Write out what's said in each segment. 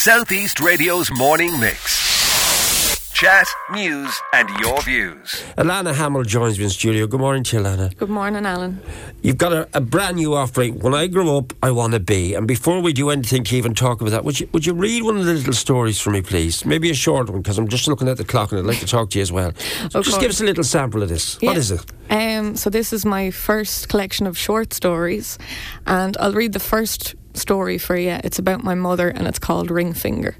Southeast Radio's morning mix. Chat, news, and your views. Alana Hamill joins me in studio. Good morning to you, Alana. Good morning, Alan. You've got a, a brand new offering. When I grow up, I want to be. And before we do anything to even talk about that, would you would you read one of the little stories for me, please? Maybe a short one, because I'm just looking at the clock and I'd like to talk to you as well. So Of just give us a little sample of this. What Yeah. is it? Um, so this is my first collection of short stories, and I'll read the first story for you. It's about my mother, and it's called Ring Finger.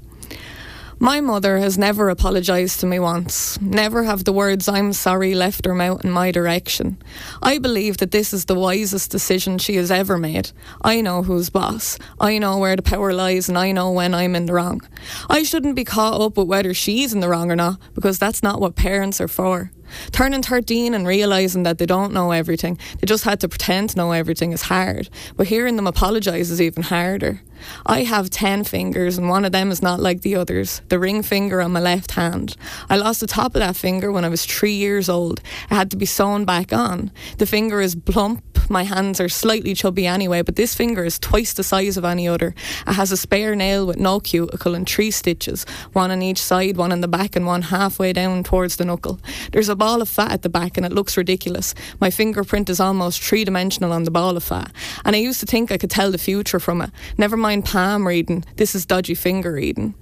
My mother has never apologised to me once. Never have the words I'm sorry left her mouth in my direction. I believe that this is the wisest decision she has ever made. I know who's boss. I know where the power lies and I know when I'm in the wrong. I shouldn't be caught up with whether she's in the wrong or not because that's not what parents are for. Turning 13 and realising that they don't know everything, they just had to pretend to know everything is hard. But hearing them apologise is even harder. I have 10 fingers and one of them is not like the others, the ring finger on my left hand. I lost the top of that finger when I was three years old. It had to be sewn back on. The finger is plump, my hands are slightly chubby anyway, but this finger is twice the size of any other. It has a spare nail with no cuticle and three stitches, one on each side, one in the back, and one halfway down towards the knuckle. There's a ball of fat at the back, and it looks ridiculous. My fingerprint is almost three dimensional on the ball of fat, and I used to think I could tell the future from it. Never mind palm reading, this is dodgy finger reading.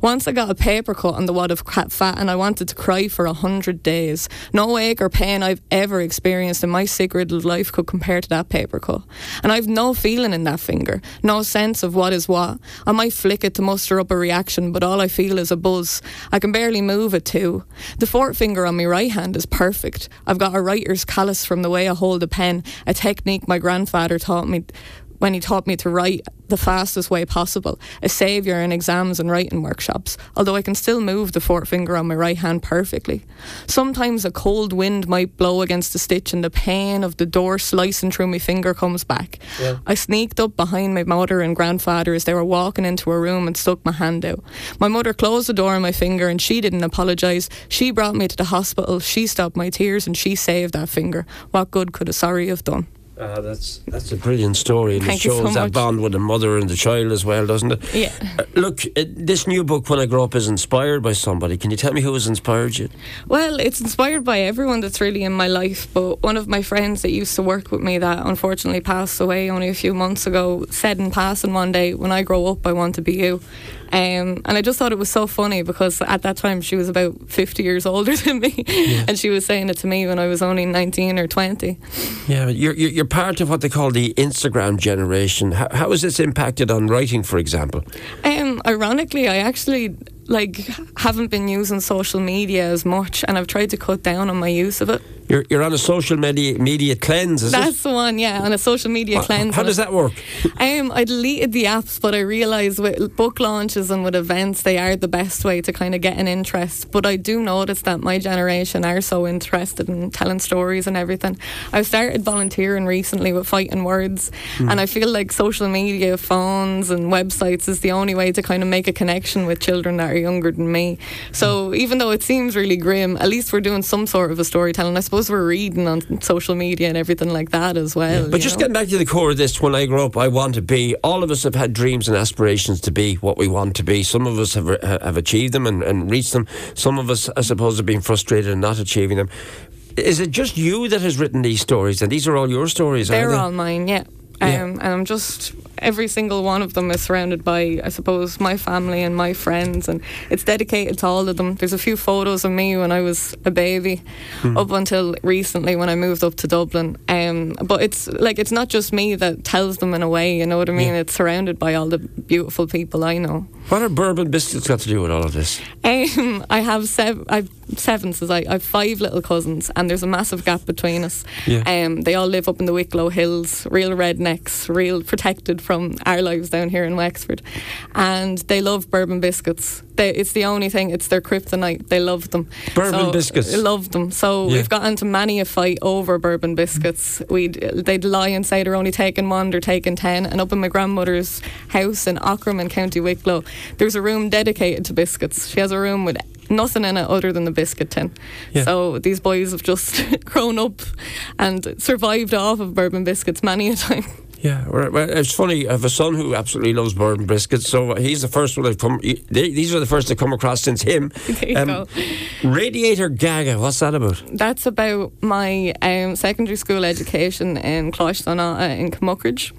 Once I got a paper cut on the wad of crap fat and I wanted to cry for a hundred days. No ache or pain I've ever experienced in my sick life could compare to that paper cut. And I've no feeling in that finger, no sense of what is what. I might flick it to muster up a reaction, but all I feel is a buzz. I can barely move it too. The fourth finger on my right hand is perfect. I've got a writer's callus from the way I hold a pen, a technique my grandfather taught me when he taught me to write the fastest way possible, a saviour in exams and writing workshops, although I can still move the fourth finger on my right hand perfectly. Sometimes a cold wind might blow against the stitch and the pain of the door slicing through my finger comes back. I sneaked up behind my mother and grandfather as they were walking into a room and stuck my hand out. My mother closed the door on my finger and she didn't apologise. She brought me to the hospital, she stopped my tears and she saved that finger. What good could a sorry have done? Uh, that's that's a brilliant story, and Thank it you so shows that bond with the mother and the child as well, doesn't it? Yeah. Uh, look, uh, this new book, When I Grow Up, is inspired by somebody. Can you tell me who has inspired you? Well, it's inspired by everyone that's really in my life, but one of my friends that used to work with me that unfortunately passed away only a few months ago said in passing one day, When I grow up, I want to be you. Um, and I just thought it was so funny because at that time she was about 50 years older than me, and she was saying it to me when I was only 19 or 20. Yeah, you're, you're you're part of what they call the Instagram generation. How, how has this impacted on writing, for example? Um, ironically, I actually like haven't been using social media as much, and I've tried to cut down on my use of it. You're, you're on a social media, media cleanse, is That's it? the one, yeah, on a social media Wha- cleanse. How does that work? Um, I deleted the apps, but I realised with book launches and with events, they are the best way to kind of get an interest. But I do notice that my generation are so interested in telling stories and everything. I've started volunteering recently with Fighting Words, and I feel like social media, phones, and websites is the only way to kind of make a connection with children that are younger than me. So even though it seems really grim, at least we're doing some sort of a storytelling. I suppose we're reading on social media and everything like that as well. But just know? getting back to the core of this, when I grow up, I want to be. All of us have had dreams and aspirations to be what we want to be. Some of us have have achieved them and, and reached them. Some of us, I suppose, have been frustrated and not achieving them. Is it just you that has written these stories? And these are all your stories, They're they? all mine, yeah. Um, Yeah. And I'm just every single one of them is surrounded by, I suppose, my family and my friends, and it's dedicated to all of them. There's a few photos of me when I was a baby, Hmm. up until recently when I moved up to Dublin. Um, but it's like it's not just me that tells them in a way. You know what I mean? Yeah. It's surrounded by all the beautiful people I know. What are bourbon biscuits got to do with all of this? Um, I have seven. I've seven. Says I. I've five little cousins, and there's a massive gap between us. Yeah. Um, they all live up in the Wicklow Hills, real rednecks, real protected from our lives down here in Wexford, and they love bourbon biscuits. They, it's the only thing. It's their kryptonite. They love them. Bourbon So, biscuits? they Love them. So Yeah. we've got into many a fight over bourbon biscuits. We'd they'd lie and say they're only taking one, they're taking ten. And up in my grandmother's house in Aughrim in County Wicklow, there's a room dedicated to biscuits. She has a room with nothing in it other than the biscuit tin. Yeah. So these boys have just grown up and survived off of bourbon biscuits many a time. Yeah, it's funny. I have a son who absolutely loves bourbon biscuits, so he's the first one I've come. they- These are the first I've come across since him. There you go. Radiator Gaga, what's that about? That's about my um, secondary school education in Closh in Camuckridge.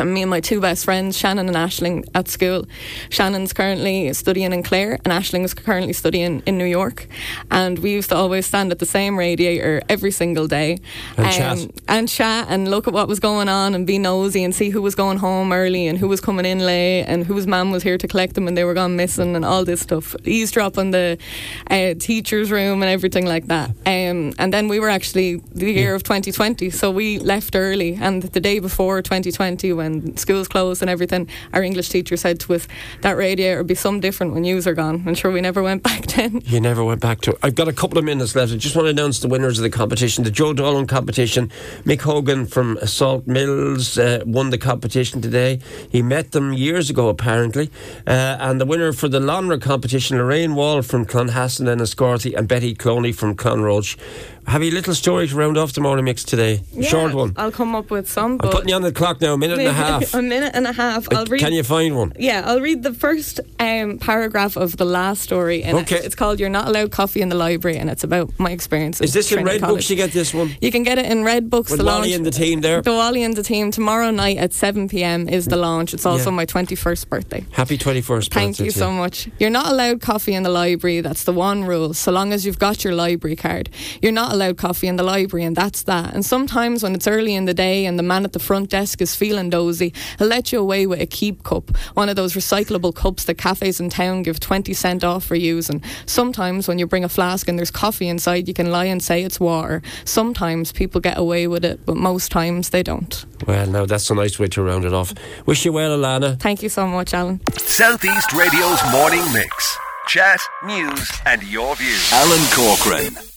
And me and my two best friends, Shannon and Ashling, at school. Shannon's currently studying in Clare, and Ashling's currently studying in New York. And we used to always stand at the same radiator every single day And chat. and chat and look at what was going on and be nosy and see who was going home early and who was coming in late and whose mum was here to collect them and they were gone missing and all this stuff. Eavesdrop on the uh, teacher's room and everything like that. Um, and then we were actually the year of 2020, so we left early. And the day before 2020, when schools closed and everything, our English teacher said to us, "That radiator will be some different when yous are gone." And sure, we never went back then. You never went back to it. I've got a couple of minutes left. I just want to announce the winners of the competition. The Joe Dolan competition. Mick Hogan from Salt Mills uh, won the competition today. He met them years ago, apparently. Uh, and the winner for the Lonra competition, Lorraine Wall from Clonhaston and Enniscorthy, and Betty Cloney from Clonroche. Have you a little story to round off the morning mix today? Short one. I'll come up with some. I'm putting you on the clock now, a minute and a half. a minute and a half. I'll read. Can you find one? Yeah, I'll read the first um, paragraph of the last story. In Okay. It. It's called "You're Not Allowed Coffee in the Library," and it's about my experience. Is this in Red Books you get this one? You can get it in Red Books. With the Wally launch- and the team there. The Wally and the team tomorrow night at 7 p.m. is the launch. It's also Yeah. my 21st birthday. Happy 21st Thank birthday you so much. You're not allowed coffee in the library. That's the one rule. So long as you've got your library card, you're not allowed coffee in the library, and that's that. And sometimes when it's early in the day and the man at the front desk is feeling dozy, he'll let you away with a keep cup, one of those recyclable cups that cafes in town give 20 cent off for using. Sometimes when you bring a flask and there's coffee inside, you can lie and say it's water. Sometimes people get away with it, but most times they don't. Well, now that's a nice way to round it off. Wish you well, Alana. Thank you so much, Alan. Southeast Radio's morning mix. Chat, news, and your views. Alan Corcoran.